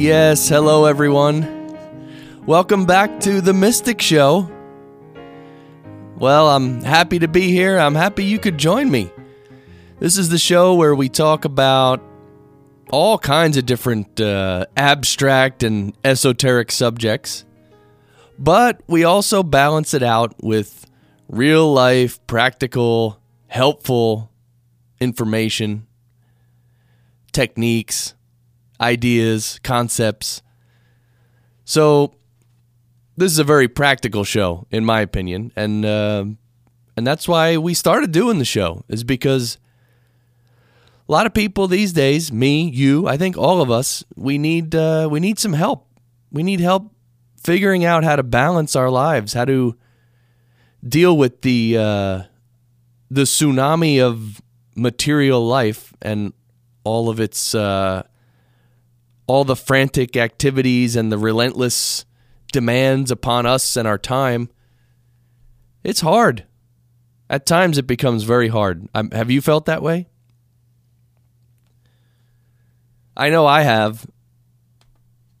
Yes, hello everyone. Welcome back to The Mystic Show. Well, I'm happy to be here. I'm happy you could join me. This is the show where we talk about all kinds of different uh, abstract and esoteric subjects, but we also balance it out with real life, practical, helpful information, techniques, ideas, concepts. So, this is a very practical show, in my opinion, and uh, and that's why we started doing the show. Is because a lot of people these days, me, you, I think all of us, we need uh, we need some help. We need help figuring out how to balance our lives, how to deal with the uh, the tsunami of material life and all of its uh, all the frantic activities and the relentless demands upon us and our time. It's hard. At times, it becomes very hard. Um, have you felt that way? I know I have.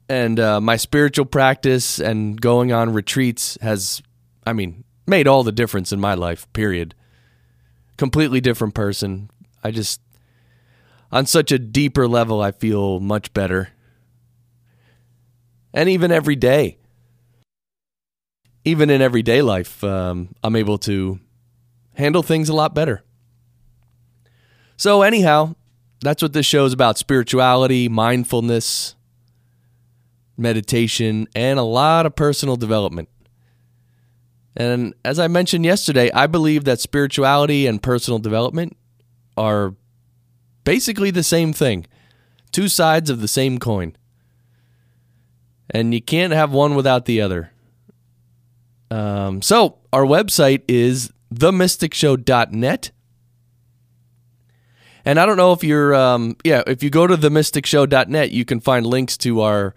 And uh, my spiritual practice and going on retreats has, I mean, made all the difference in my life, period. Completely different person. I just, on such a deeper level, I feel much better. And even every day, even in everyday life, um, I'm able to handle things a lot better. So, anyhow, that's what this show is about spirituality, mindfulness, meditation, and a lot of personal development. And as I mentioned yesterday, I believe that spirituality and personal development are basically the same thing, two sides of the same coin. And you can't have one without the other. Um, so, our website is themysticshow.net. And I don't know if you're, um, yeah, if you go to themysticshow.net, you can find links to our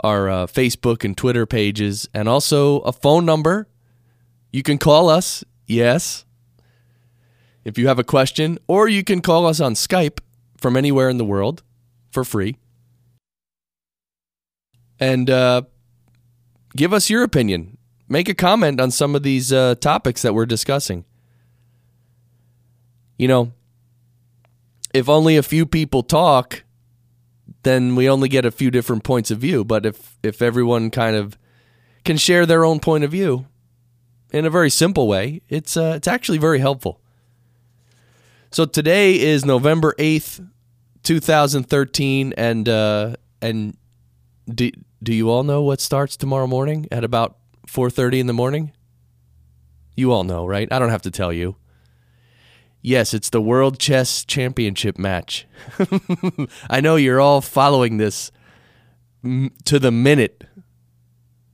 our uh, Facebook and Twitter pages, and also a phone number. You can call us, yes, if you have a question, or you can call us on Skype from anywhere in the world for free. And uh, give us your opinion. Make a comment on some of these uh, topics that we're discussing. You know, if only a few people talk, then we only get a few different points of view. But if if everyone kind of can share their own point of view in a very simple way, it's uh, it's actually very helpful. So today is November eighth, two thousand thirteen, and uh, and do do you all know what starts tomorrow morning at about four thirty in the morning? You all know, right? I don't have to tell you. Yes, it's the World Chess Championship match. I know you're all following this to the minute.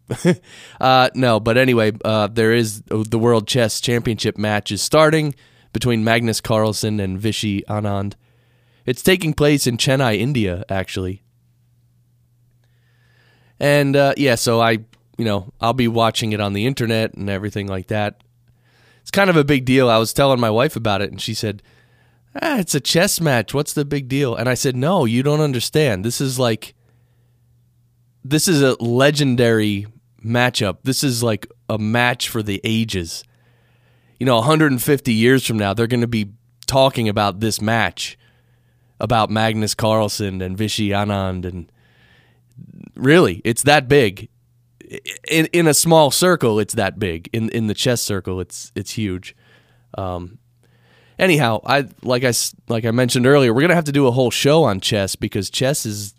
uh, no, but anyway, uh, there is uh, the World Chess Championship match is starting between Magnus Carlsen and Vishy Anand. It's taking place in Chennai, India, actually. And uh, yeah, so I, you know, I'll be watching it on the internet and everything like that it's kind of a big deal. I was telling my wife about it, and she said, ah, "It's a chess match. What's the big deal?" And I said, "No, you don't understand. This is like, this is a legendary matchup. This is like a match for the ages. You know, 150 years from now, they're going to be talking about this match, about Magnus Carlsen and Vishy Anand, and really, it's that big in in a small circle, it's that big. In in the chess circle, it's it's huge. Um, anyhow, I like I like I mentioned earlier, we're gonna have to do a whole show on chess because chess is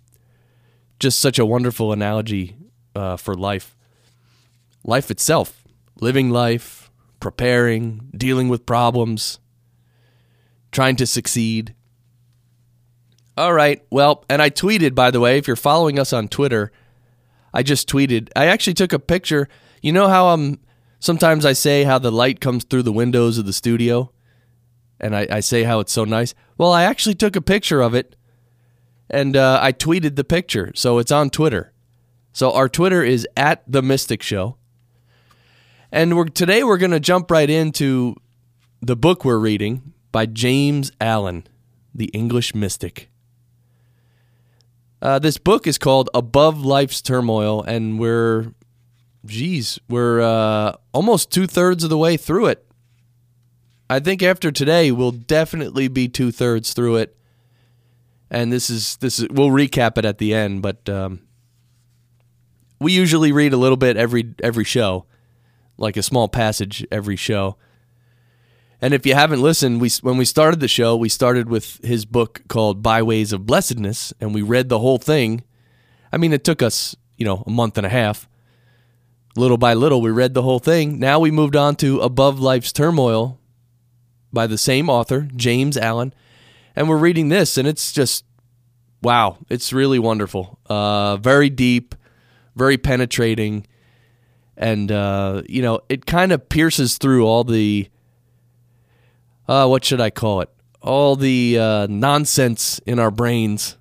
just such a wonderful analogy uh, for life, life itself, living life, preparing, dealing with problems, trying to succeed. All right, well, and I tweeted by the way, if you're following us on Twitter. I just tweeted. I actually took a picture. You know how um sometimes I say how the light comes through the windows of the studio, and I, I say how it's so nice. Well, I actually took a picture of it, and uh, I tweeted the picture, so it's on Twitter. So our Twitter is at the Mystic Show, and we're today we're going to jump right into the book we're reading by James Allen, the English Mystic. Uh, this book is called Above Life's Turmoil, and we're, geez, we're uh, almost two thirds of the way through it. I think after today, we'll definitely be two thirds through it. And this is this is we'll recap it at the end, but um, we usually read a little bit every every show, like a small passage every show. And if you haven't listened, we when we started the show, we started with his book called Byways of Blessedness, and we read the whole thing. I mean, it took us, you know, a month and a half. Little by little, we read the whole thing. Now we moved on to Above Life's Turmoil by the same author, James Allen, and we're reading this, and it's just wow, it's really wonderful. Uh, very deep, very penetrating, and uh, you know, it kind of pierces through all the uh, what should I call it? All the uh, nonsense in our brains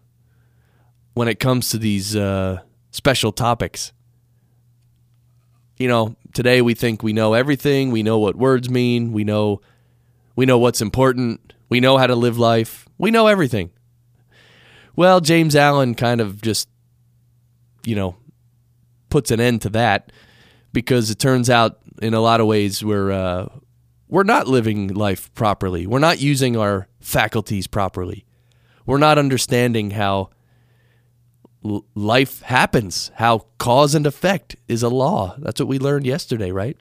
when it comes to these uh, special topics. You know, today we think we know everything. We know what words mean. We know we know what's important. We know how to live life. We know everything. Well, James Allen kind of just, you know, puts an end to that because it turns out in a lot of ways we're uh, we're not living life properly. We're not using our faculties properly. We're not understanding how l- life happens, how cause and effect is a law. That's what we learned yesterday, right?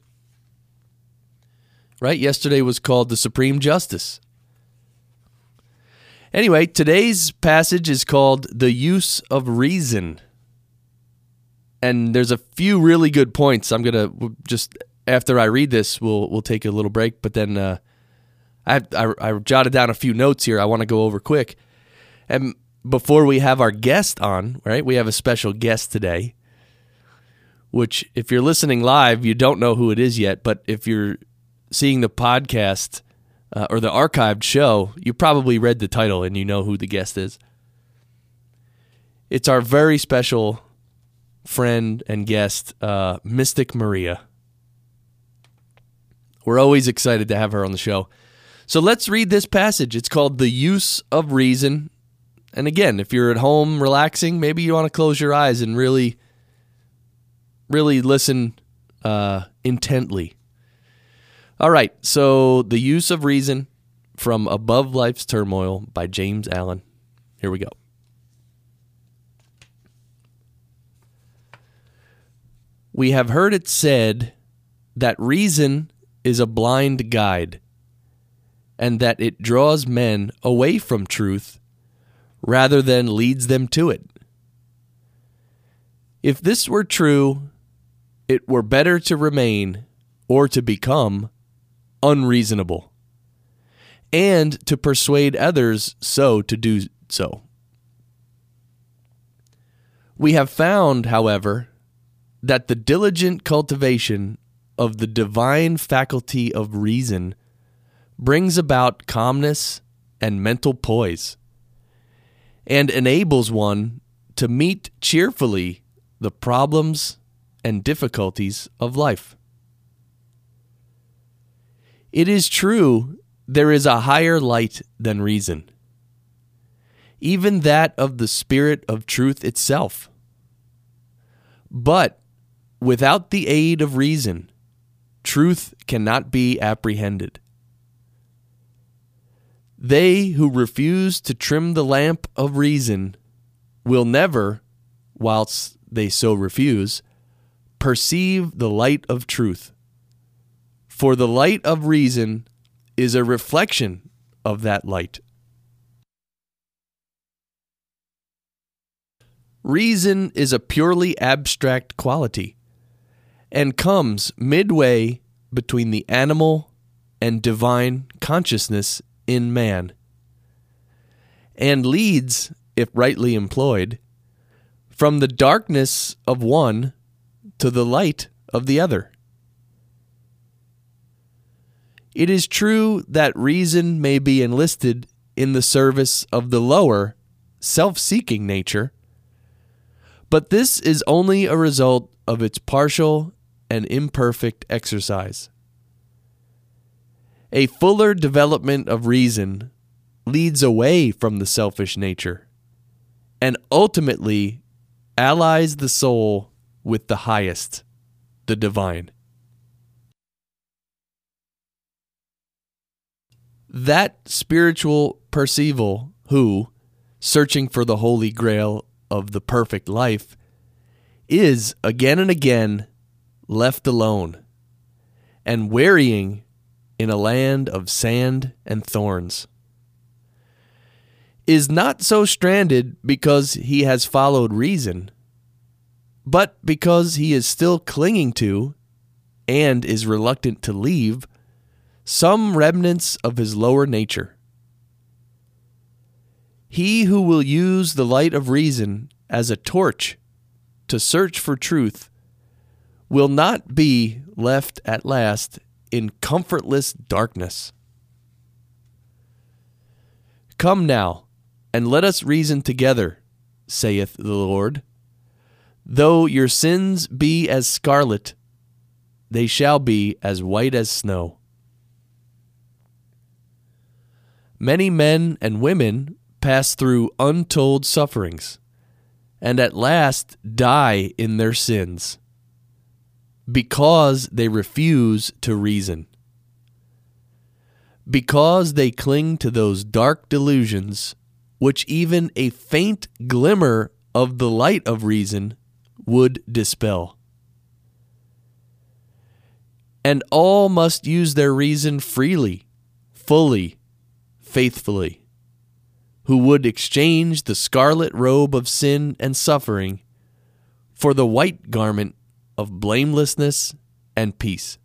Right? Yesterday was called the Supreme Justice. Anyway, today's passage is called The Use of Reason. And there's a few really good points. I'm going to just after I read this, we'll we'll take a little break. But then uh, I, I, I jotted down a few notes here. I want to go over quick. And before we have our guest on, right? We have a special guest today. Which, if you're listening live, you don't know who it is yet. But if you're seeing the podcast uh, or the archived show, you probably read the title and you know who the guest is. It's our very special friend and guest, uh, Mystic Maria. We're always excited to have her on the show. So let's read this passage. It's called The Use of Reason. And again, if you're at home relaxing, maybe you want to close your eyes and really, really listen uh, intently. All right, so The Use of Reason from Above Life's Turmoil by James Allen. Here we go. We have heard it said that reason is a blind guide, and that it draws men away from truth rather than leads them to it. If this were true, it were better to remain or to become unreasonable, and to persuade others so to do so. We have found, however, that the diligent cultivation of the divine faculty of reason brings about calmness and mental poise and enables one to meet cheerfully the problems and difficulties of life. It is true there is a higher light than reason, even that of the Spirit of truth itself. But without the aid of reason, truth cannot be apprehended. They who refuse to trim the lamp of reason will never, whilst they so refuse, perceive the light of truth. For the light of reason is a reflection of that light. Reason is a purely abstract quality and comes midway between the animal and divine consciousness in man, and leads, if rightly employed, from the darkness of one to the light of the other. It is true that reason may be enlisted in the service of the lower, self seeking nature, but this is only a result of its partial and imperfect exercise. A fuller development of reason leads away from the selfish nature and ultimately allies the soul with the highest, the divine. That spiritual percival who, searching for the holy grail of the perfect life, is again and again left alone and wearying in a land of sand and thorns is not so stranded because he has followed reason, but because he is still clinging to and is reluctant to leave some remnants of his lower nature. He who will use the light of reason as a torch to search for truth will not be left at last in comfortless darkness. Come now, and let us reason together, saith the Lord. Though your sins be as scarlet, they shall be as white as snow. Many men and women pass through untold sufferings, and at last die in their sins because they refuse to reason. Because they cling to those dark delusions which even a faint glimmer of the light of reason would dispel. And all must use their reason freely, fully, faithfully, who would exchange the scarlet robe of sin and suffering for the white garment of blamelessness and peace.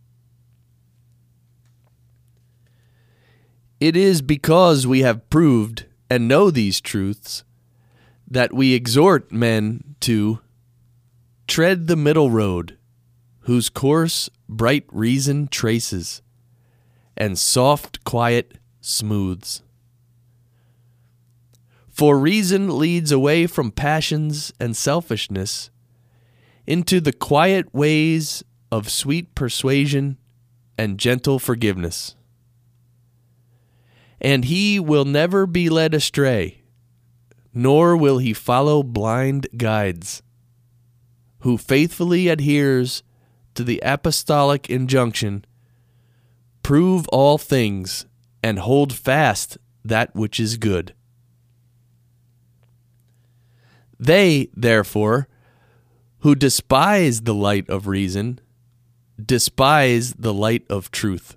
It is because we have proved and know these truths that we exhort men to tread the middle road, whose course bright reason traces, and soft quiet smooths. For reason leads away from passions and selfishness into the quiet ways of sweet persuasion and gentle forgiveness. And he will never be led astray, nor will he follow blind guides, who faithfully adheres to the apostolic injunction prove all things and hold fast that which is good. They, therefore, who despise the light of reason, despise the light of truth.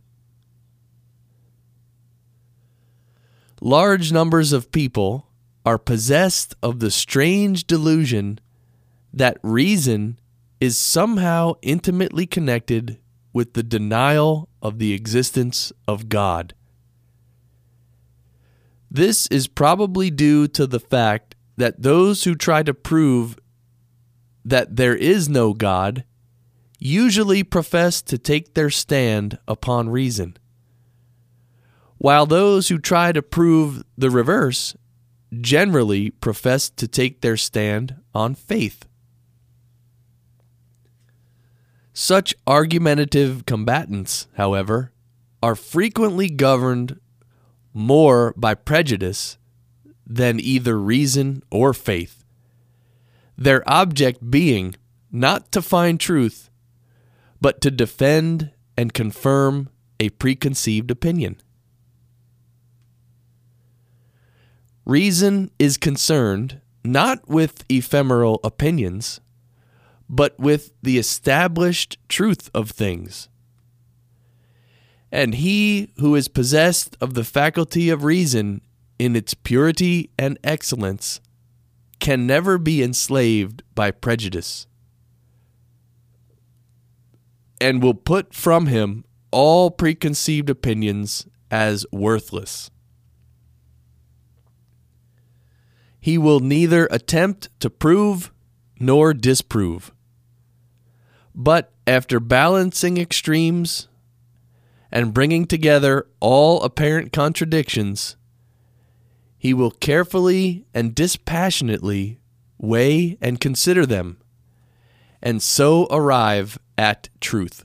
Large numbers of people are possessed of the strange delusion that reason is somehow intimately connected with the denial of the existence of God. This is probably due to the fact that those who try to prove that there is no God usually profess to take their stand upon reason, while those who try to prove the reverse generally profess to take their stand on faith. Such argumentative combatants, however, are frequently governed more by prejudice than either reason or faith their object being not to find truth, but to defend and confirm a preconceived opinion. Reason is concerned not with ephemeral opinions, but with the established truth of things. And he who is possessed of the faculty of reason in its purity and excellence can never be enslaved by prejudice and will put from him all preconceived opinions as worthless. He will neither attempt to prove nor disprove, but after balancing extremes and bringing together all apparent contradictions, he will carefully and dispassionately weigh and consider them, and so arrive at truth.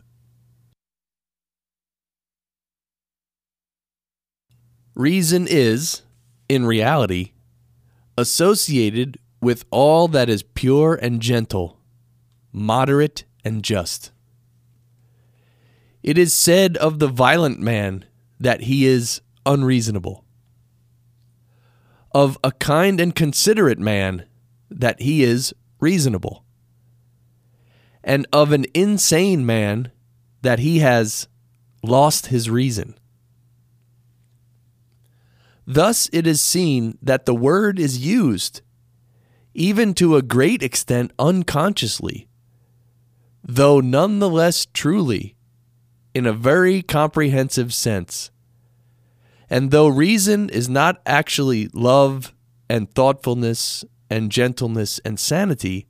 Reason is, in reality, associated with all that is pure and gentle, moderate and just. It is said of the violent man that he is unreasonable, of a kind and considerate man that he is reasonable, and of an insane man that he has lost his reason. Thus, it is seen that the word is used, even to a great extent unconsciously, though none the less truly, in a very comprehensive sense. And though reason is not actually love and thoughtfulness and gentleness and sanity,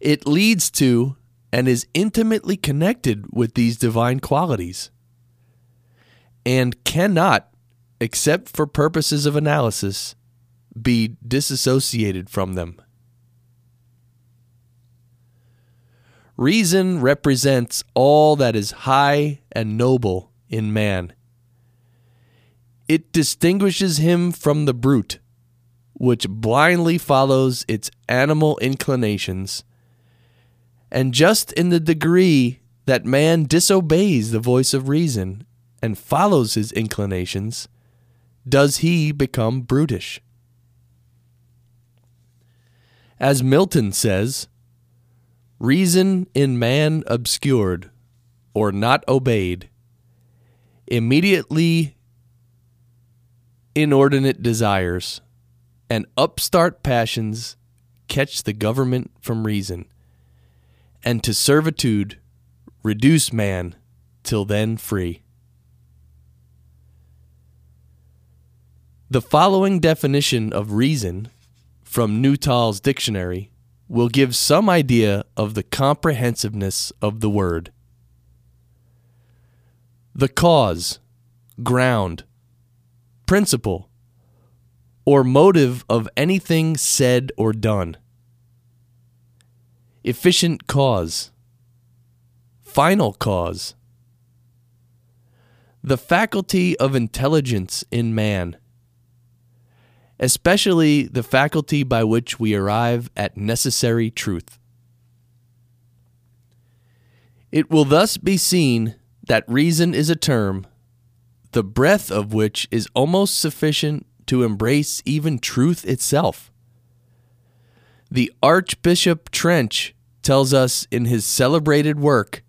it leads to and is intimately connected with these divine qualities and cannot, except for purposes of analysis, be disassociated from them. Reason represents all that is high and noble in man. It distinguishes him from the brute, which blindly follows its animal inclinations and just in the degree that man disobeys the voice of reason and follows his inclinations, does he become brutish. As Milton says, reason in man obscured or not obeyed, immediately inordinate desires and upstart passions catch the government from reason and to servitude reduce man till then free. The following definition of reason from Nuttall's dictionary will give some idea of the comprehensiveness of the word. The cause, ground, principle, or motive of anything said or done. Efficient cause, final cause, the faculty of intelligence in man, especially the faculty by which we arrive at necessary truth. It will thus be seen that reason is a term, the breadth of which is almost sufficient to embrace even truth itself. The Archbishop Trench tells us in his celebrated work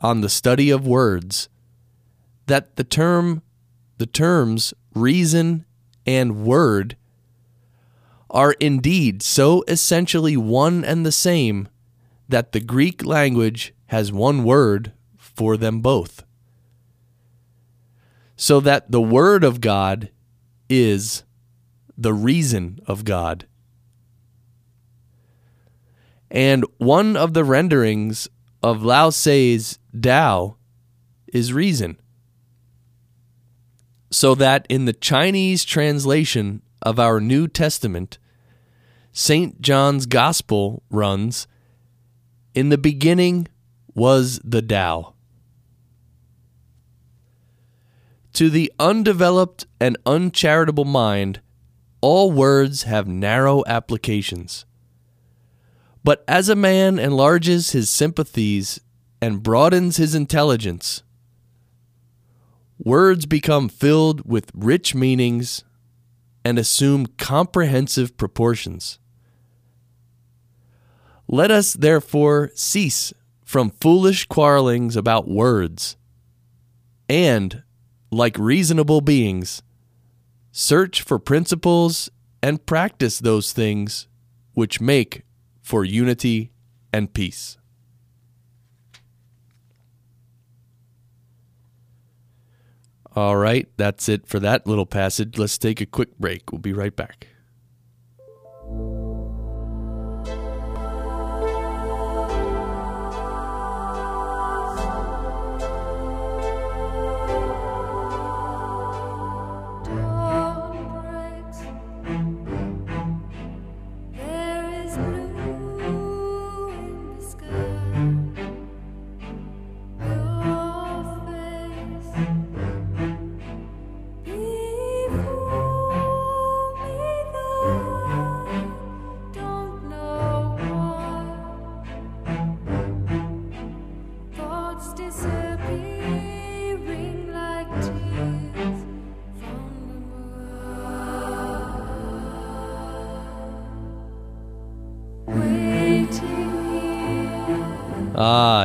on the study of words that the term the terms reason and word are indeed so essentially one and the same that the Greek language has one word for them both. So that the Word of God is the reason of God. And one of the renderings of Lao Tse's Tao is reason. So that in the Chinese translation of our New Testament, St. John's Gospel runs In the beginning was the Tao. To the undeveloped and uncharitable mind, all words have narrow applications. But as a man enlarges his sympathies and broadens his intelligence, words become filled with rich meanings and assume comprehensive proportions. Let us therefore cease from foolish quarrelings about words, and, like reasonable beings, search for principles and practice those things which make for unity and peace. All right, that's it for that little passage. Let's take a quick break. We'll be right back.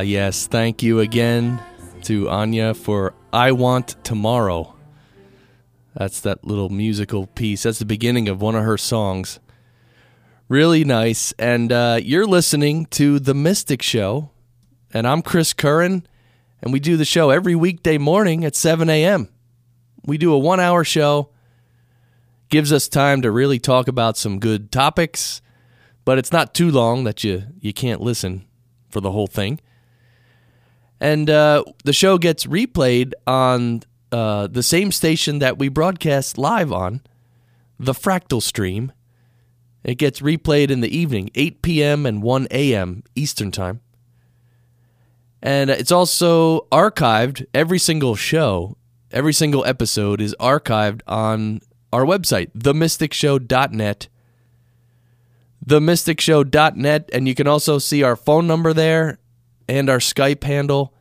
Ah, yes. Thank you again to Enya for I Want Tomorrow. That's that little musical piece. That's the beginning of one of her songs. Really nice. And uh, you're listening to The Mystic Show. And I'm Chris Curran. And we do the show every weekday morning at 7 a.m. We do a one hour show. Gives us time to really talk about some good topics, but it's not too long that you, you can't listen for the whole thing. And uh, the show gets replayed on uh, the same station that we broadcast live on, the Fractal Stream. It gets replayed in the evening, 8 p.m. and 1 a.m. Eastern Time. And it's also archived. Every single show, every single episode is archived on our website, themysticshow.net. Themysticshow.net. And you can also see our phone number there and our Skype handle.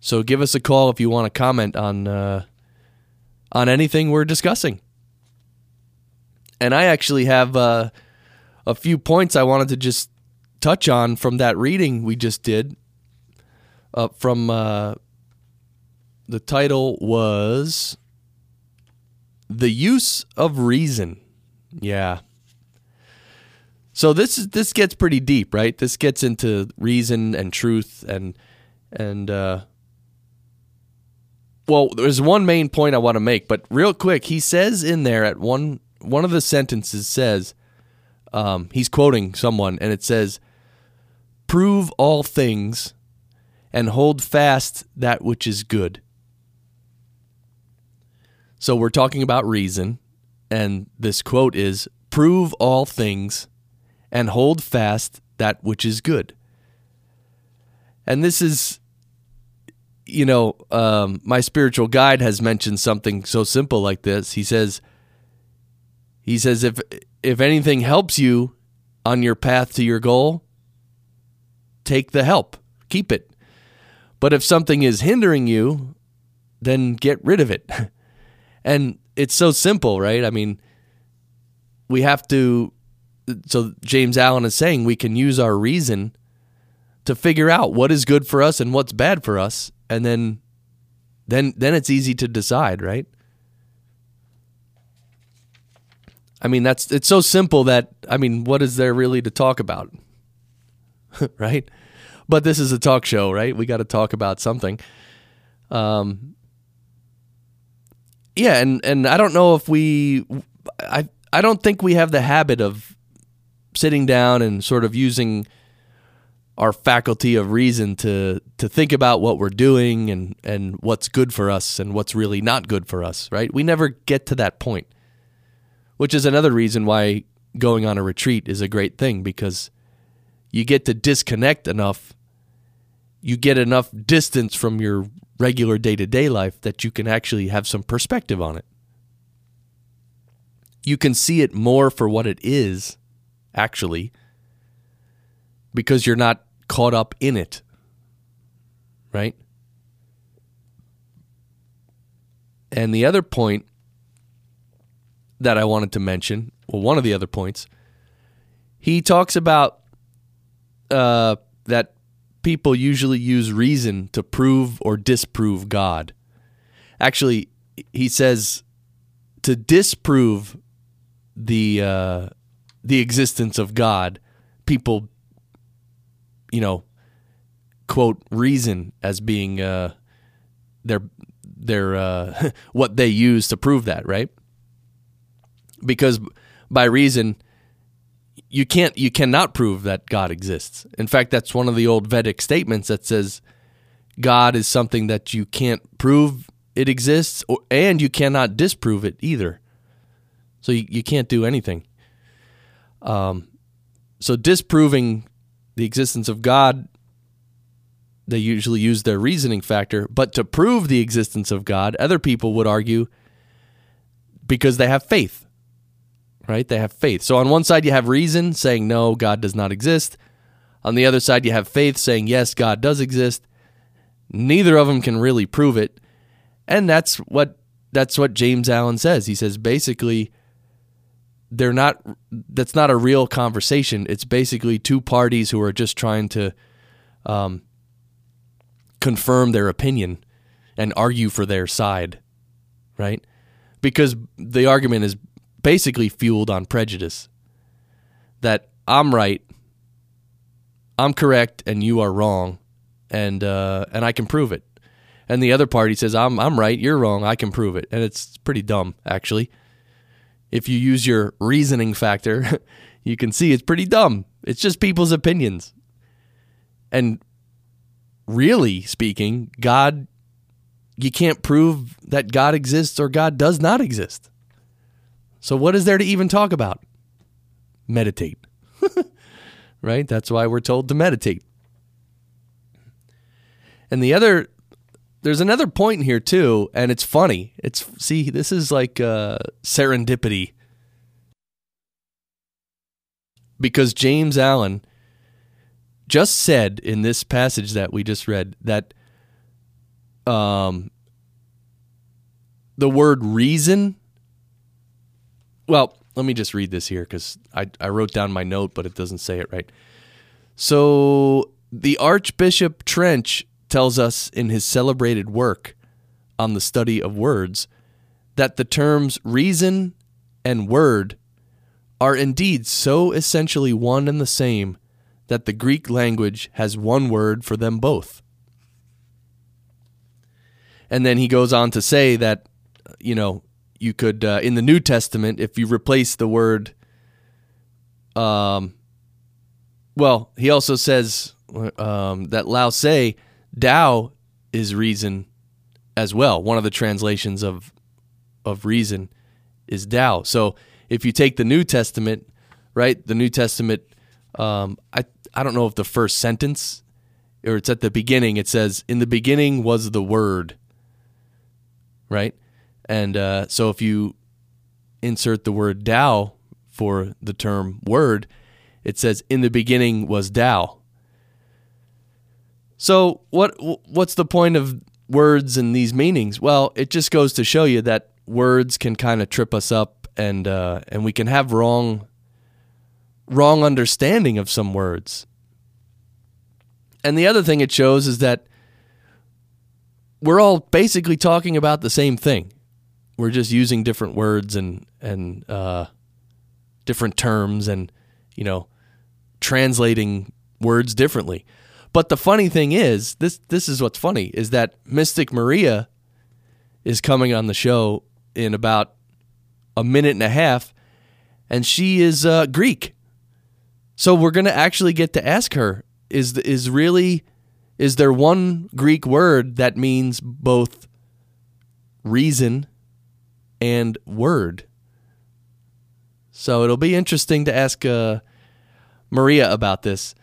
So give us a call if you want to comment on uh, on anything we're discussing. And I actually have uh, a few points I wanted to just touch on from that reading we just did. Uh, from uh, the title was "The Use of Reason." Yeah. So this is this gets pretty deep, right? This gets into reason and truth and and uh, well, there's one main point I want to make, but real quick, he says in there at one one of the sentences says, um, he's quoting someone, and it says, "Prove all things, and hold fast that which is good." So we're talking about reason, and this quote is, "Prove all things, and hold fast that which is good." And this is you know, um, my spiritual guide has mentioned something so simple like this. He says, he says, if if anything helps you on your path to your goal, take the help, keep it. But if something is hindering you, then get rid of it. and it's so simple, right? I mean, we have to. So James Allen is saying we can use our reason to figure out what is good for us and what's bad for us and then then then it's easy to decide, right? I mean, that's it's so simple that I mean, what is there really to talk about? right? But this is a talk show, right? We got to talk about something. Um Yeah, and and I don't know if we I I don't think we have the habit of sitting down and sort of using our faculty of reason to to think about what we're doing and and what's good for us and what's really not good for us, right? We never get to that point. Which is another reason why going on a retreat is a great thing because you get to disconnect enough you get enough distance from your regular day-to-day life that you can actually have some perspective on it. You can see it more for what it is actually because you're not caught up in it. Right? And the other point that I wanted to mention, well, one of the other points, he talks about uh, that people usually use reason to prove or disprove God. Actually, he says to disprove the uh, the existence of God, people you know, quote reason as being uh, their their uh, what they use to prove that, right? Because by reason, you can't you cannot prove that God exists. In fact, that's one of the old Vedic statements that says God is something that you can't prove it exists, or, and you cannot disprove it either. So you, you can't do anything. Um, so disproving the existence of God, they usually use their reasoning factor. But to prove the existence of God, other people would argue because they have faith, right? They have faith. So on one side, you have reason saying, no, God does not exist. On the other side, you have faith saying, yes, God does exist. Neither of them can really prove it. And that's what that's what James Allen says. He says basically they're not that's not a real conversation it's basically two parties who are just trying to um, confirm their opinion and argue for their side, right? Because the argument is basically fueled on prejudice that I'm right, I'm correct, and you are wrong, and uh, and I can prove it. And the other party says I'm I'm right, you're wrong, I can prove it, and it's pretty dumb actually. If you use your reasoning factor, you can see it's pretty dumb. It's just people's opinions. And really speaking, God, you can't prove that God exists or God does not exist. So, what is there to even talk about? Meditate. right? That's why we're told to meditate. And the other, there's another point here too, and it's funny. It's, see, this is like uh, serendipity. Because James Allen just said in this passage that we just read that um, the word reason. Well, let me just read this here because I, I wrote down my note, but it doesn't say it right. So the Archbishop Trench tells us in his celebrated work on the study of words that the terms reason and word are indeed so essentially one and the same that the Greek language has one word for them both. And then he goes on to say that, you know, you could, uh, in the New Testament, if you replace the word, um, well, he also says um, that Lao Tse, Tao is reason as well. One of the translations of of reason is Tao. So if you take the New Testament, right, the New Testament, um, I I don't know if the first sentence or it's at the beginning. It says, "In the beginning was the Word." Right, and uh, so if you insert the word Tao for the term word, it says, "In the beginning was Tao." So what what's the point of words and these meanings? Well, it just goes to show you that words can kind of trip us up, and uh, and we can have wrong wrong understanding of some words. And the other thing it shows is that we're all basically talking about the same thing. We're just using different words and and uh, different terms, and you know, translating words differently. But the funny thing is, this this is what's funny is that Mystic Maria is coming on the show in about a minute and a half, and she is uh, Greek. So we're to actually get to ask her is is really is there one Greek word that means both reason and word? So it'll be interesting to ask uh, Maria about this.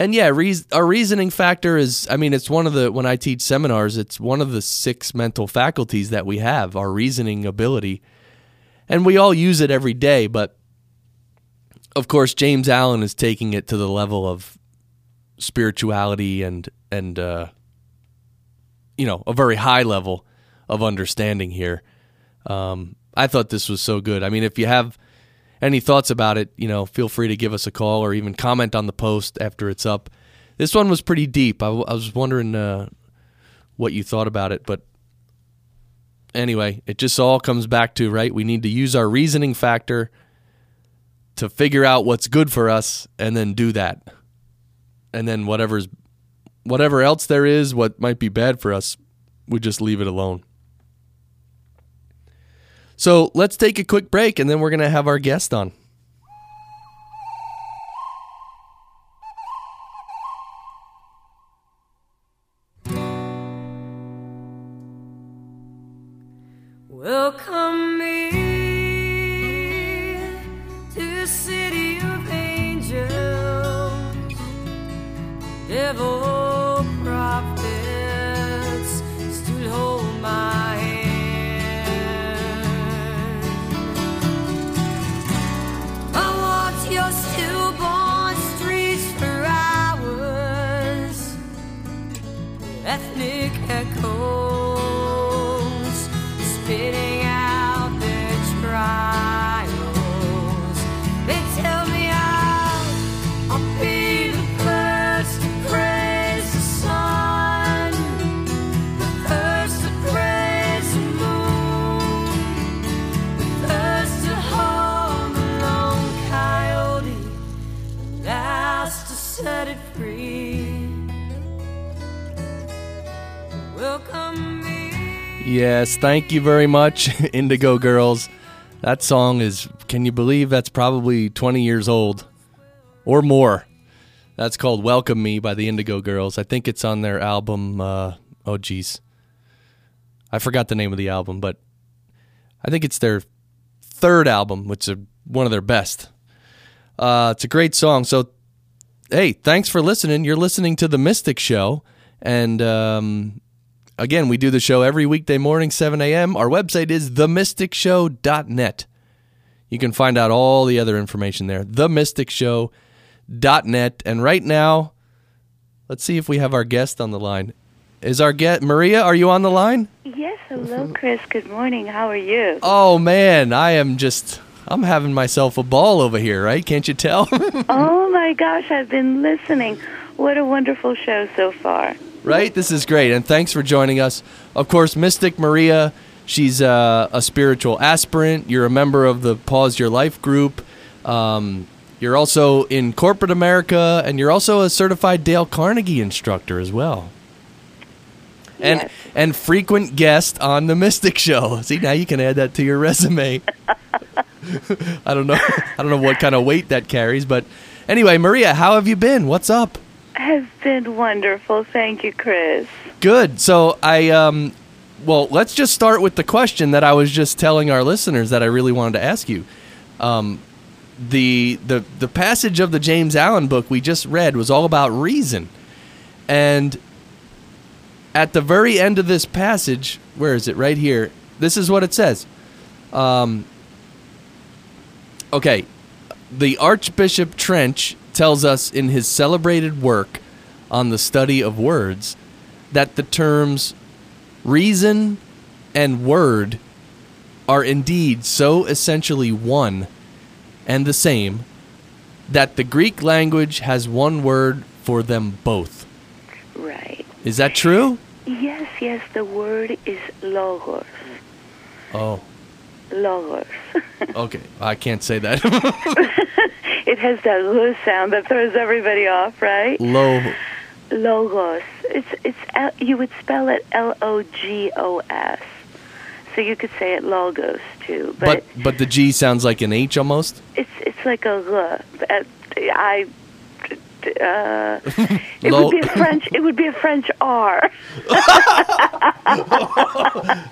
And yeah, re- our reasoning factor is I mean, it's one of the when I teach seminars, it's one of the six mental faculties that we have, our reasoning ability. And we all use it every day, but of course, James Allen is taking it to the level of spirituality and and uh, you know a very high level of understanding here. Um, I thought this was so good. I mean, if you have any thoughts about it, you know, feel free to give us a call or even comment on the post after it's up. This one was pretty deep. I, was wondering uh, what you thought about it, but anyway, it just all comes back to right. We need to use our reasoning factor to figure out what's good for us and then do that. And then whatever's whatever else there is, what might be bad for us, we just leave it alone. So let's take a quick break and then we're going to have our guest on. Thank you very much, Indigo Girls. That song is, can you believe that's probably 20 years old or more? That's called Welcome Me by the Indigo Girls. I think it's on their album, uh, oh, geez. I forgot the name of the album, but I think it's their third album, which is one of their best. Uh, it's a great song. So, hey, thanks for listening. You're listening to The Mystic Show. And um, again, we do the show every weekday morning, 7 a.m. Our website is themysticshow.net. You can find out all the other information there. Themysticshow.net. And right now, let's see if we have our guest on the line. Is our guest Maria? Are you on the line? Yes, hello, Chris. Good morning. How are you? Oh man, I am just I'm having myself a ball over here, right? Can't you tell? oh my gosh, I've been listening. What a wonderful show so far. Right? This is great, and thanks for joining us. Of course, Mystic Maria, she's uh, a spiritual aspirant. You're a member of the Pause Your Life group. Um, you're also in corporate America, and you're also a certified Dale Carnegie instructor as well. And Yes. and frequent guest on the Mystic Show. See, now you can add that to your resume. I don't know. I don't know what kind of weight that carries, but anyway, Maria, how have you been? What's up? Has been wonderful. Thank you, Chris. Good. So I um well, let's just start with the question that I was just telling our listeners that I really wanted to ask you. Um the the the passage of the James Allen book we just read was all about reason. And at the very end of this passage, where is it? Right here. This is what it says. Um Okay. The Archbishop Trench tells us in his celebrated work on the study of words that the terms reason and word are indeed so essentially one and the same that the Greek language has one word for them both. Right. Is that true? Yes, yes, the word is logos. Oh, Logos. okay. I can't say that. has that l sound that throws everybody off, right? Low. Logos. It's it's you would spell it L O G O S. So you could say it logos too, But but the G sounds like an H almost. It's it's like a l. Uh, I. Uh, it Lo- would be a French. It would be a French R.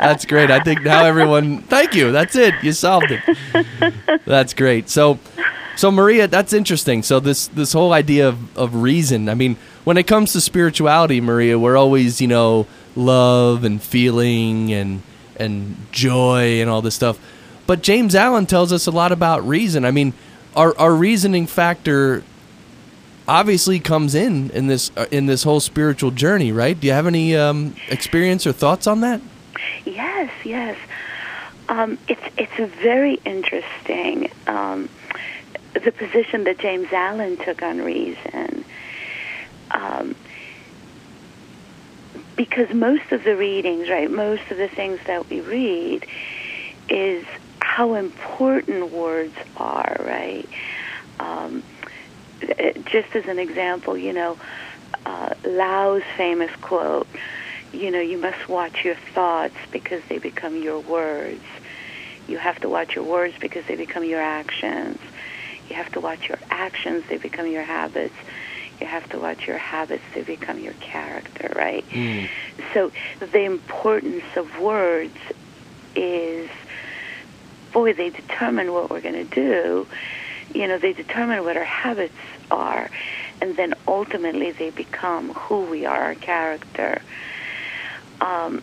That's great. I think now everyone. Thank you. That's it. You solved it. That's great. So, so Maria, that's interesting. So this this whole idea of, of reason. I mean, when it comes to spirituality, Maria, we're always you know love and feeling and and joy and all this stuff. But James Allen tells us a lot about reason. I mean, our our reasoning factor obviously comes in in this uh, in this whole spiritual journey, right? Do you have any um, experience or thoughts on that? Yes, yes. Um, it's it's very interesting um, the position that James Allen took on reason, um, because most of the readings, right, most of the things that we read, is how important words are, right? Um, eh, just as an example, you know, uh, Lao's famous quote you know, you must watch your thoughts because they become your words. You have to watch your words because they become your actions. You have to watch your actions, they become your habits. You have to watch your habits, they become your character, right? So the importance of words is, boy, they determine what we're going to do. You know, they determine what our habits are. And then ultimately they become who we are, our character. Um,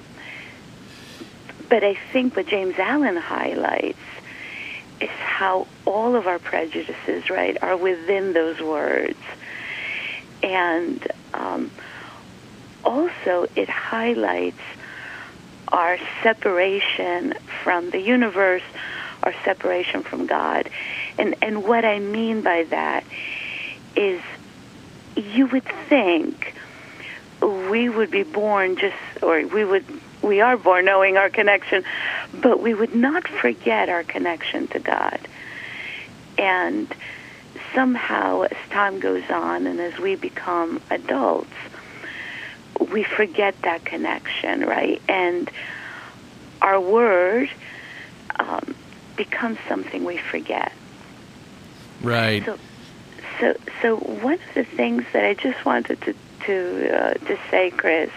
but I think what James Allen highlights is how all of our prejudices, right, are within those words. And um, also, it highlights our separation from the universe, our separation from God. And, and what I mean by that is you would think we would be born just, or we would, we are born knowing our connection, but we would not forget our connection to God. And somehow, as time goes on and as we become adults, we forget that connection, right? And our word um, becomes something we forget. Right. So, so, so one of the things that I just wanted to to uh, to say, Chris,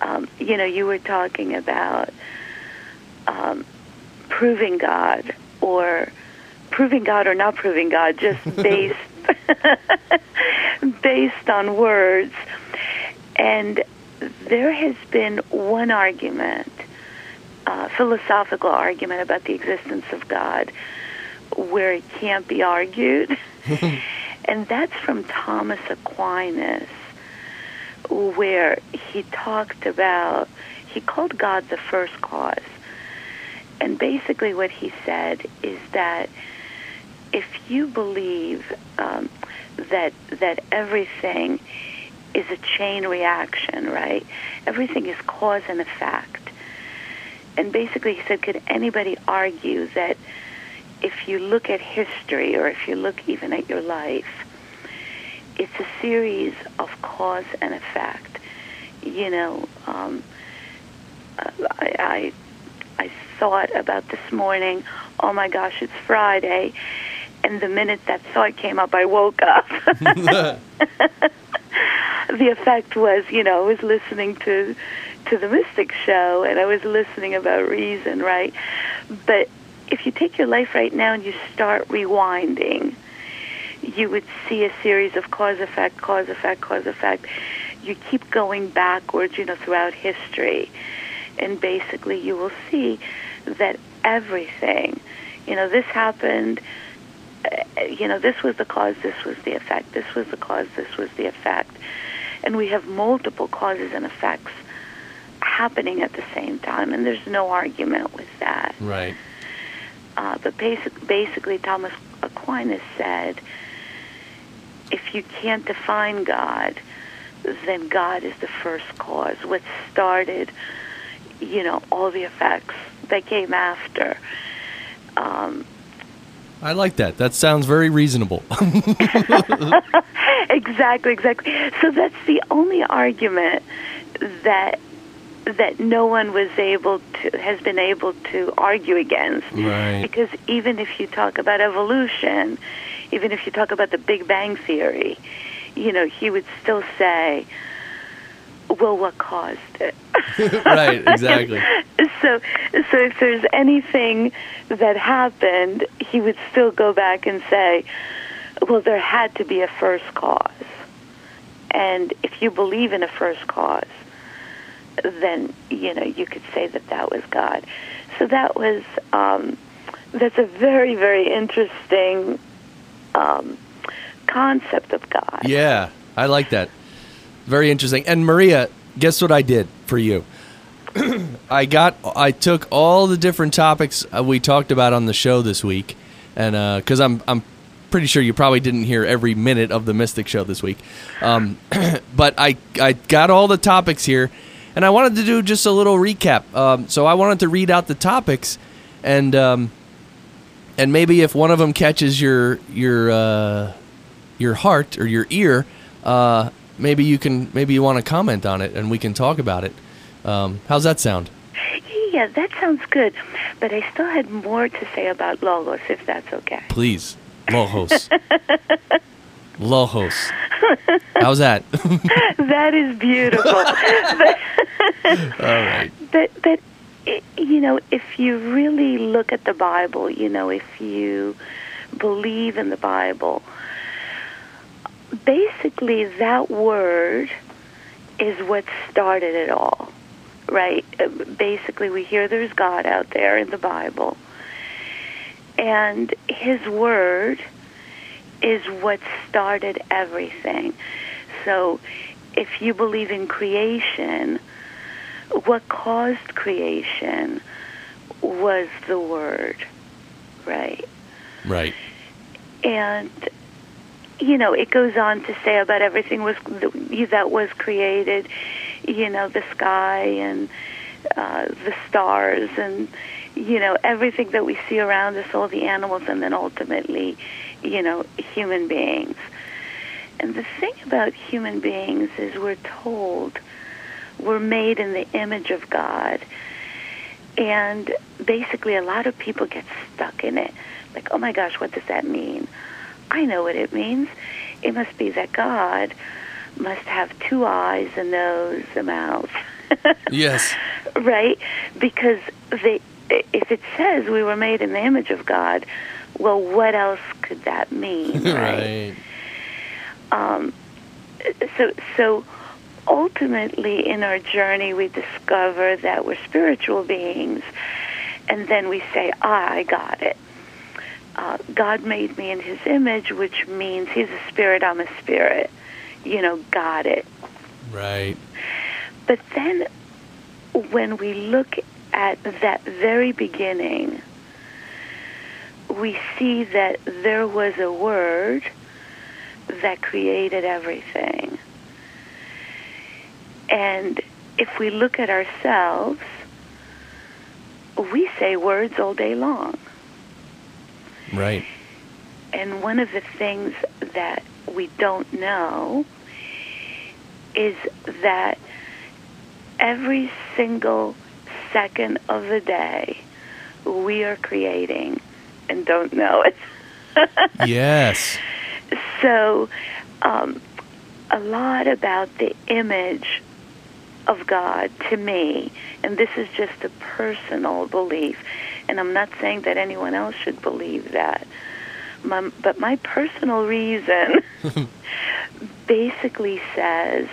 um, you know, you were talking about um, proving God or proving God or not proving God, just based based on words. And there has been one argument, uh, philosophical argument about the existence of God, where it can't be argued, and that's from Thomas Aquinas, where he talked about he called God the first cause. And basically, what he said is that if you believe um, that that everything is a chain reaction, right? Everything is cause and effect. And basically, he said, could anybody argue that if you look at history or if you look even at your life, it's a series of cause and effect. You know, um, I, I I thought about this morning. Oh my gosh, it's Friday, and the minute that thought came up, I woke up. the effect was, you know, I was listening to to the Mystic Show, and I was listening about reason, right? But if you take your life right now and you start rewinding, you would see a series of cause effect, cause effect, cause effect. You keep going backwards, you know, throughout history, and basically you will see that everything, you know, this happened. uh, You know, this was the cause, this was the effect, this was the cause, this was the effect. And we have multiple causes and effects happening at the same time, and there's no argument with that. Right. Uh, but basic, basically, Thomas Aquinas said, if you can't define God, then God is the first cause. What started, you know, all the effects that came after. Um, I like that. That sounds very reasonable. exactly, exactly. So that's the only argument that that no one was able to has been able to argue against. Right. Because even if you talk about evolution, even if you talk about the Big Bang theory, you know, he would still say, "Well, what caused it?" right, exactly. so so if there's anything that happened, he would still go back and say, well, there had to be a first cause. And if you believe in a first cause, then you know you could say that that was God. So that was um, that's a very very interesting um, concept of God. Yeah, I like that. Very interesting. And Maria, guess what I did for you? I got I took all the different topics uh, we talked about on the show this week, and because I'm I'm pretty sure you probably didn't hear every minute of the Mystic Show this week, um, but I I got all the topics here, and I wanted to do just a little recap. Um, so I wanted to read out the topics, and um, and maybe if one of them catches your your uh, your heart or your ear, uh, maybe you can maybe you want to comment on it, and we can talk about it. Um, how's that sound? Yeah, that sounds good. But I still had more to say about logos, if that's okay. Please, Logos. Logos. How's that? that is beautiful. but, All right. but but you know, if you really look at the Bible, you know, if you believe in the Bible, basically that word is what started it all, right? Uh, Basically, we hear there's God out there in the Bible, and His word is what started everything. So, if you believe in creation, what caused creation was the word, right? Right. And you know, it goes on to say about everything was that was created, you know, the sky and uh, the stars and you know everything that we see around us, all the animals, and then ultimately, you know, human beings. And the thing about human beings is we're told we're made in the image of God. And basically, a lot of people get stuck in it. Like, oh my gosh, what does that mean? I know what it means. It must be that God must have two eyes, a nose, a mouth. Yes. right? Because they, if it says we were made in the image of God, well, what else could that mean? right. Um, so, so ultimately, in our journey, we discover that we're spiritual beings, and then we say, "Ah, I got it." Uh, God made me in His image, which means He's a spirit. I'm a spirit. You know, got it. Right. But then, when we look at that very beginning, we see that there was a word that created everything. And if we look at ourselves, we say words all day long. Right. And one of the things that we don't know is that every single second of the day we are creating and don't know it. Yes. So, um, a lot about the image of God to me, and this is just a personal belief, and I'm not saying that anyone else should believe that. My, but my personal reason basically says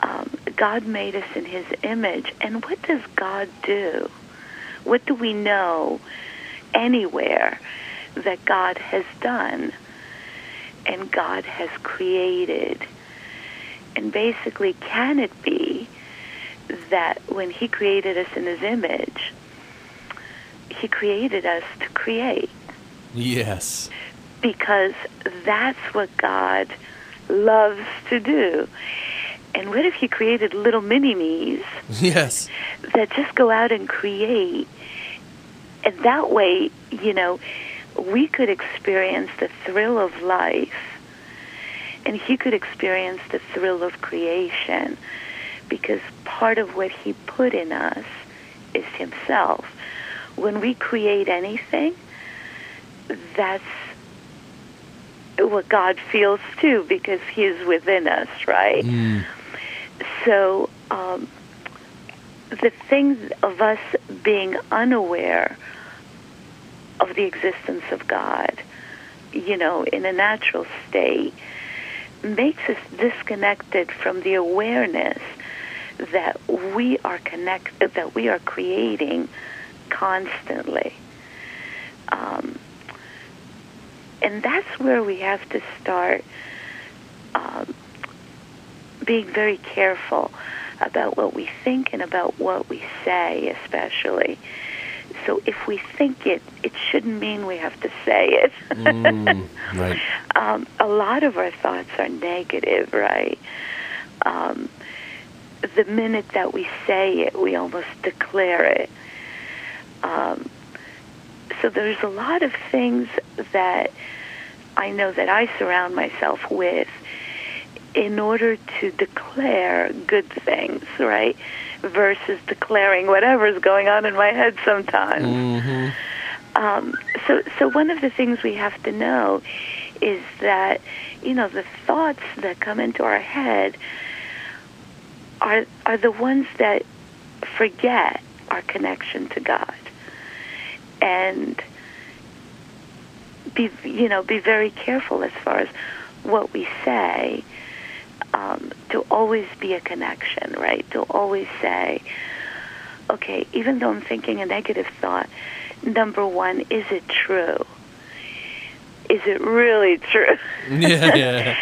um, God made us in His image, and what does God do? What do we know anywhere that God has done? and God has created. And basically, can it be that when He created us in His image, He created us to create? Yes. Because that's what God loves to do. And what if He created little mini me's Yes. that just go out and create? And that way, you know, we could experience the thrill of life and he could experience the thrill of creation because part of what he put in us is himself. When we create anything, that's what God feels too because he's within us, right? Mm. So um, the thing of us being unaware of the existence of God, you know, in a natural state, makes us disconnected from the awareness that we are connected, that we are creating constantly. Um, and that's where we have to start um, being very careful about what we think and about what we say, especially. So if we think it, it shouldn't mean we have to say it. Mm. Right. um, a lot of our thoughts are negative, right? Um, the minute that we say it, we almost declare it. Um, so there's a lot of things that I know that I surround myself with in order to declare good things, right? Versus declaring whatever's going on in my head sometimes. hmm Um, so, so one of the things we have to know is that you know the thoughts that come into our head are are the ones that forget our connection to God, and be you know be very careful as far as what we say. Um, to always be a connection, right? To always say, okay, even though I'm thinking a negative thought, number one, is it true? Is it really true? Yeah, yeah.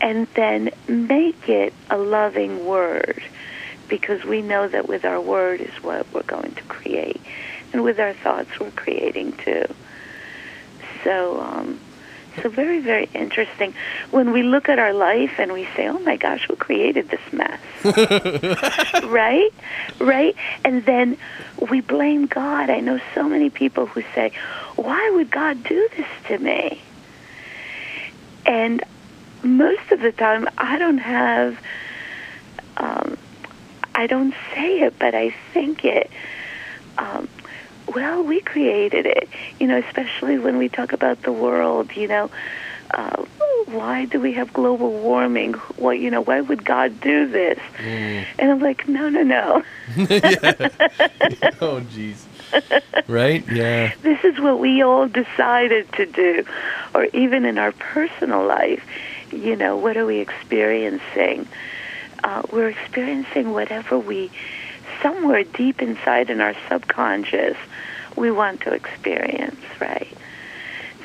and then make it a loving word because we know that with our word is what we're going to create. And with our thoughts, we're creating too. So, um, so very, very interesting. When we look at our life and we say, oh my gosh, who created this mess? right? Right? And then we blame God. I know so many people who say, why would God do this to me? and most of the time I don't have um, I don't say it, but I think it. Um, well, we created it, you know, especially when we talk about the world, you know. Uh, why do we have global warming? What, you know, why would God do this? And I'm like, no, no, no. oh, jeez. right? Yeah. this is what we all decided to do. Or even in our personal life, you know, what are we experiencing? Uh, we're experiencing whatever we, somewhere deep inside in our subconscious, we want to experience, right?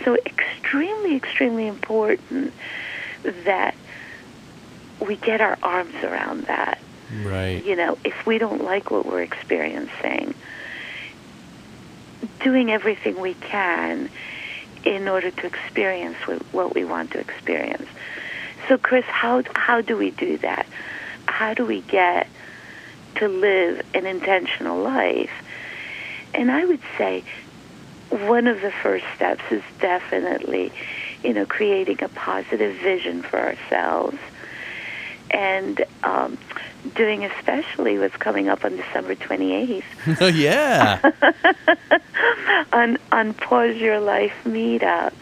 So, extremely, extremely important that we get our arms around that. Right. You know, if we don't like what we're experiencing, doing everything we can in order to experience what, what we want to experience. So, Chris, how how do we do that? How do we get to live an intentional life? And I would say one of the first steps is definitely, you know, creating a positive vision for ourselves, and um, doing especially what's coming up on December twenty eighth Oh, yeah. on on Pause Your Life meetup,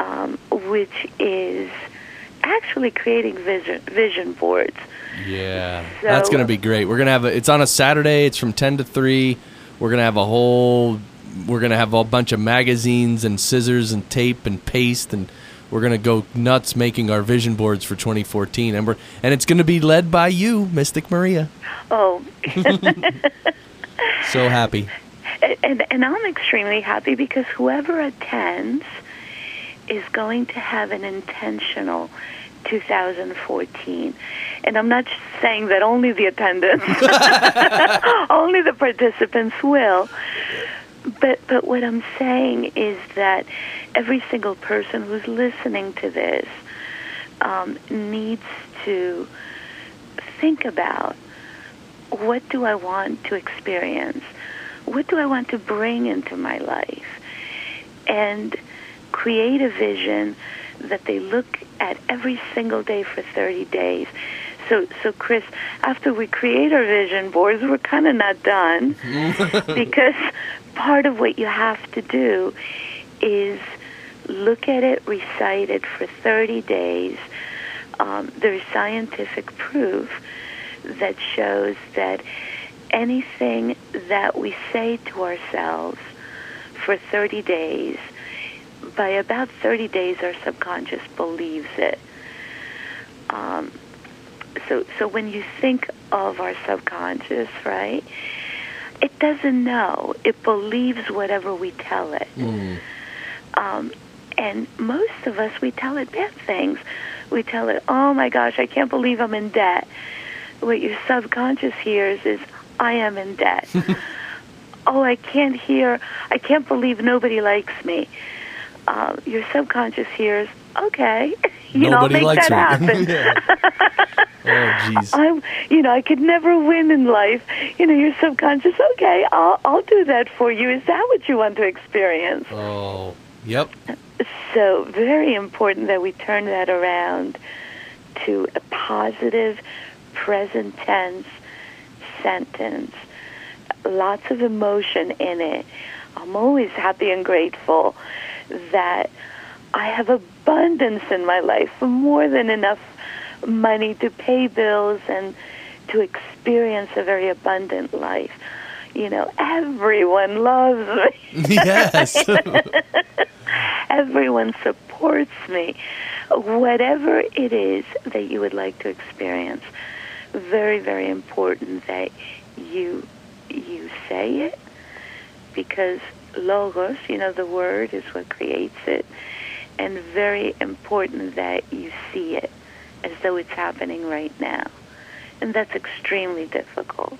um, which is actually creating vision vision boards. Yeah. So- That's going to be uh, great. We're going to have a, it's on a Saturday. It's from 10 to 3. We're going to have a whole, we're going to have a bunch of magazines and scissors and tape and paste and we're going to go nuts making our vision boards for 2014 and we're and it's going to be led by you mystic maria Oh, so happy and and I'm extremely happy because whoever attends is going to have an intentional 2014. And I'm not saying that only the attendants, only the participants will. But but what I'm saying is that every single person who's listening to this um, needs to think about what do I want to experience? What do I want to bring into my life? And create a vision that they look at every single day for 30 days. So, so Chris, after we create our vision boards, we're kind of not done because part of what you have to do is look at it, recite it for 30 days. Um, there's scientific proof that shows that anything that we say to ourselves for 30 days, by about 30 days, our subconscious believes it. Um, so, so when you think of our subconscious, right, it doesn't know. It believes whatever we tell it. Um, and most of us, we tell it bad things. We tell it, oh my gosh, I can't believe I'm in debt. What your subconscious hears is, I am in debt. oh, I can't hear, I can't believe nobody likes me. Uh, your subconscious hears, okay, you Nobody know, I'll make that happen. Oh jeez I'm, you know, I could never win in life. You know, your subconscious, okay, I'll, I'll do that for you. Is that what you want to experience? oh yep So, very important that we turn that around to a positive, present tense sentence. Lots of emotion in it. I'm always happy and grateful that I have abundance in my life, more than enough money to pay bills and to experience a very abundant life. You know, everyone loves me. yes Everyone supports me. Whatever it is that you would like to experience, very, very important that you you say it because logos, you know, the word is what creates it, and very important that you see it as though it's happening right now. And that's extremely difficult.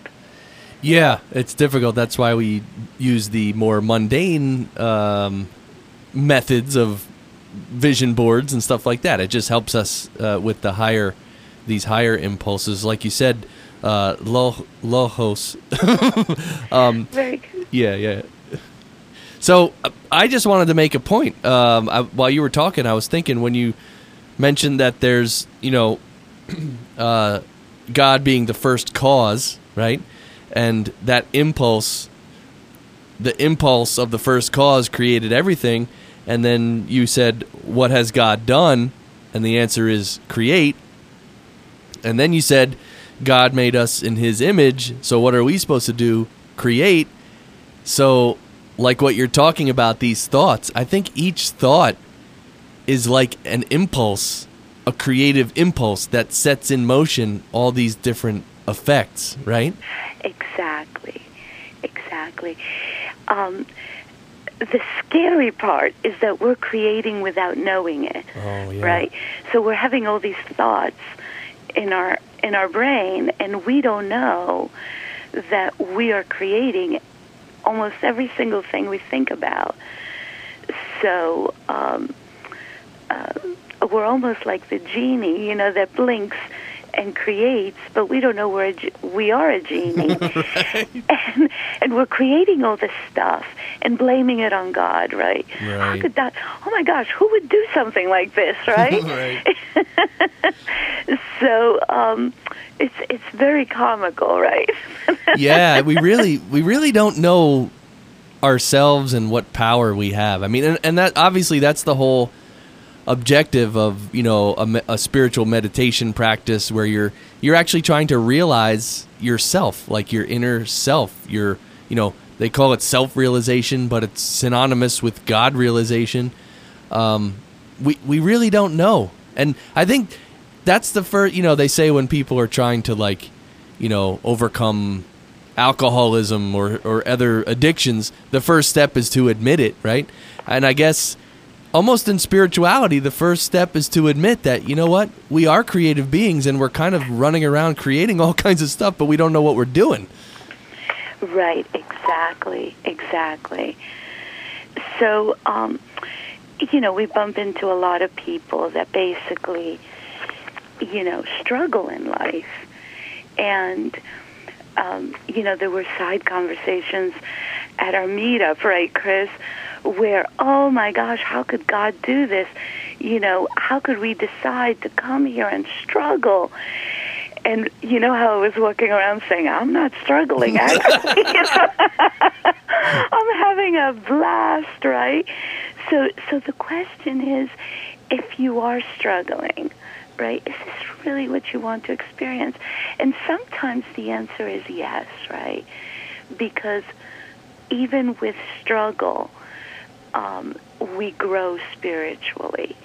Yeah, it's difficult. That's why we use the more mundane um, methods of vision boards and stuff like that. It just helps us uh, with the higher, these higher impulses, like you said, uh, lo- logos. um, Very good. yeah, yeah. So uh, I just wanted to make a point. Um, I, while you were talking, I was thinking when you mentioned that there's you know uh, God being the first cause, right? And that impulse, the impulse of the first cause created everything. And then you said, What has God done? And the answer is create. And then you said, God made us in his image. So what are we supposed to do? Create. So, like what you're talking about, these thoughts, I think each thought is like an impulse, a creative impulse that sets in motion all these different effects, right? Exactly. Exactly. Um, the scary part is that we're creating without knowing it. Oh, yeah. Right? So we're having all these thoughts in our in our brain and we don't know that we are creating almost every single thing we think about. So um, uh, we're almost like the genie, you know, that blinks and creates, but we don't know we're ge- we are a genie, and and we're creating all this stuff and blaming it on God, right? How could that? Oh my gosh, who would do something like this, right? so um, it's it's very comical, right? yeah, we really we really don't know ourselves and what power we have. I mean, and, and that obviously that's the whole objective of you know a, a spiritual meditation practice where you're you're actually trying to realize yourself, like your inner self. Your you know they call it self realization, but it's synonymous with God realization. Um, we we really don't know, and I think that's the first. You know, they say when people are trying to like, you know, overcome alcoholism or or other addictions, the first step is to admit it, right? And I guess almost in spirituality, the first step is to admit that you know what we are creative beings and we're kind of running around creating all kinds of stuff, but we don't know what we're doing. Right, exactly, exactly. So, um, you know, we bump into a lot of people that basically, you know, struggle in life. And, um, you know, there were side conversations at our meetup, right, Chris, where, oh my gosh, how could God do this? You know, how could we decide to come here and struggle? And you know how I was walking around saying, I'm not struggling, actually. I'm having a blast, right? So, so the question is, if you are struggling, right, is this really what you want to experience? And sometimes the answer is yes, right? Because even with struggle, um, we grow spiritually,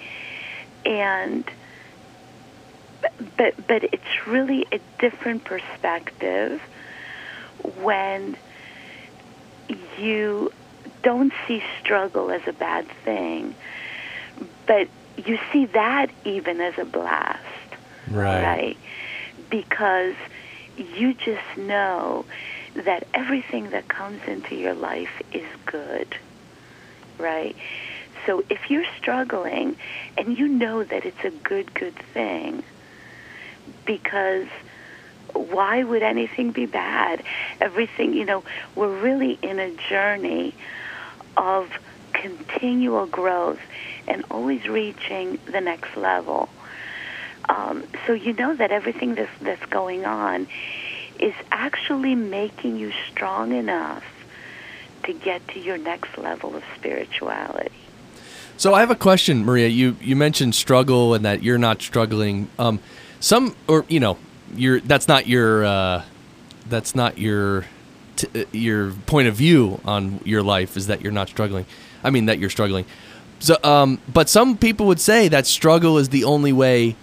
and but but it's really a different perspective when you don't see struggle as a bad thing, but you see that even as a blast, right? Right. Because you just know that everything that comes into your life is good, right? So if you're struggling and you know that it's a good, good thing, because why would anything be bad? Everything, you know, we're really in a journey of continual growth and always reaching the next level. Um, so you know that everything that's, that's going on is actually making you strong enough to get to your next level of spirituality. So I have a question, Maria. You you mentioned struggle and that you're not struggling. Um, some or you know, you're that's not your uh, that's not your t- uh, your point of view on your life is that you're not struggling. I mean that you're struggling. So, um, but some people would say that struggle is the only way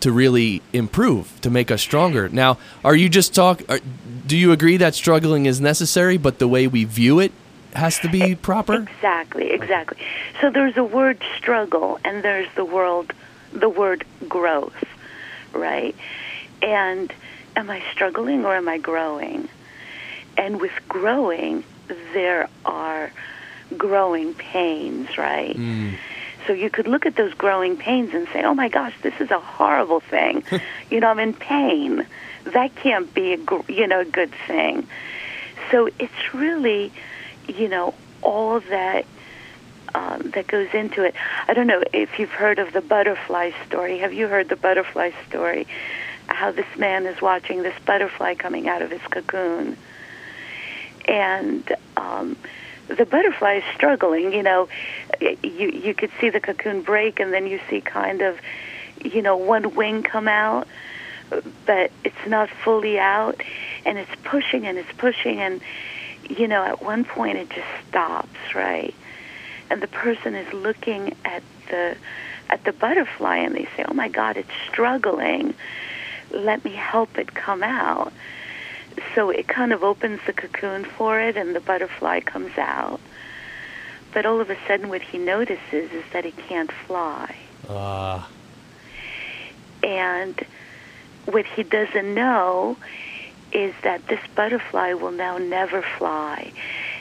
to really improve, to make us stronger. Now, are you just talk? Are, do you agree that struggling is necessary, but the way we view it has to be proper? Exactly, exactly. So there's a word struggle and there's the world the word growth, right? And am I struggling or am I growing? And with growing, there are growing pains, right? So you could look at those growing pains and say, "Oh my gosh, this is a horrible thing." you know, I'm in pain. That can't be a gr- you know a good thing. So it's really, you know, all that um, that goes into it. I don't know if you've heard of the butterfly story. Have you heard the butterfly story? How this man is watching this butterfly coming out of his cocoon, and um, the butterfly is struggling. You know, you you could see the cocoon break, and then you see kind of, you know, one wing come out, but it's not fully out, and it's pushing and it's pushing, and you know, at one point it just stops, right? And the person is looking at the at the butterfly, and they say, "Oh my God, it's struggling. Let me help it come out." So it kind of opens the cocoon for it and the butterfly comes out. But all of a sudden what he notices is that he can't fly. Ah, And what he doesn't know is that this butterfly will now never fly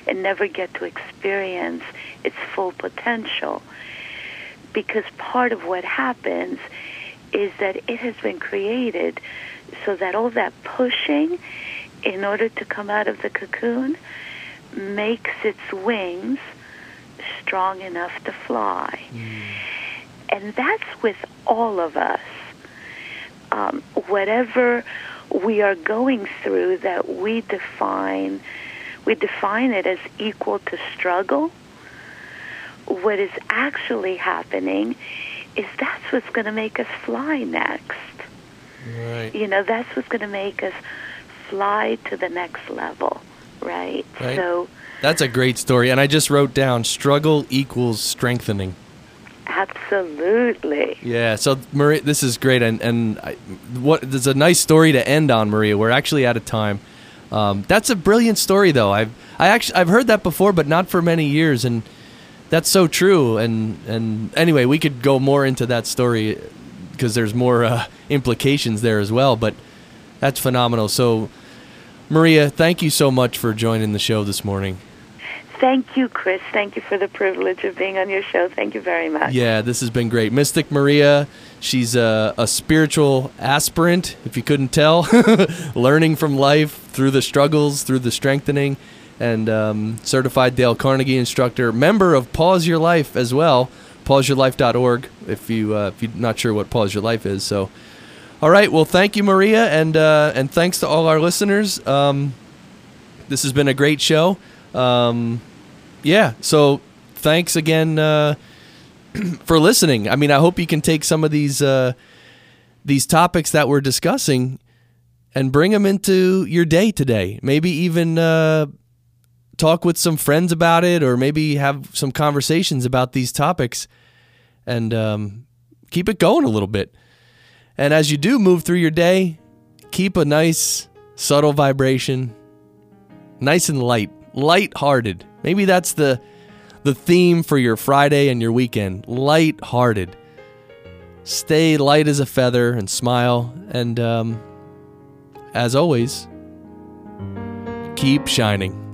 and never get to experience its full potential. Because part of what happens is that it has been created so that all that pushing in order to come out of the cocoon makes its wings strong enough to fly. And that's with all of us. Um, whatever we are going through that we define, we define it as equal to struggle. What is actually happening is that's what's going to make us fly next. right. You know, that's what's going to make us fly to the next level, right? Right. So, That's a great story. And I just wrote down struggle equals strengthening. absolutely. Yeah. So Maria, this is great, and and I, what there's a nice story to end on, Maria. We're actually out of time. Um, that's a brilliant story, though. I've I actually I've heard that before, but not for many years, and that's so true. And and anyway, we could go more into that story because there's more uh, implications there as well. But that's phenomenal. So, Maria, thank you so much for joining the show this morning. Thank you, Chris. Thank you for the privilege of being on your show. Thank you very much. Yeah, this has been great. Mystic Maria, she's a, a spiritual aspirant, if you couldn't tell, learning from life through the struggles, through the strengthening, and um, certified Dale Carnegie instructor, member of Pause Your Life as well, pauseyourlife.org, if, you, uh, if you're not sure what Pause Your Life is. So, all right, well, thank you, Maria, and, uh, and thanks to all our listeners. Um, this has been a great show. Um, yeah, so thanks again. Uh, for listening. I mean, I hope you can take some of these uh, these topics that we're discussing and bring them into your day today. Maybe even uh, talk with some friends about it, or maybe have some conversations about these topics, and um, keep it going a little bit. And as you do move through your day, keep a nice subtle vibration, nice and light, light-hearted. Maybe that's the the theme for your Friday and your weekend light-hearted. Stay light as a feather and smile. And um, as always, keep shining.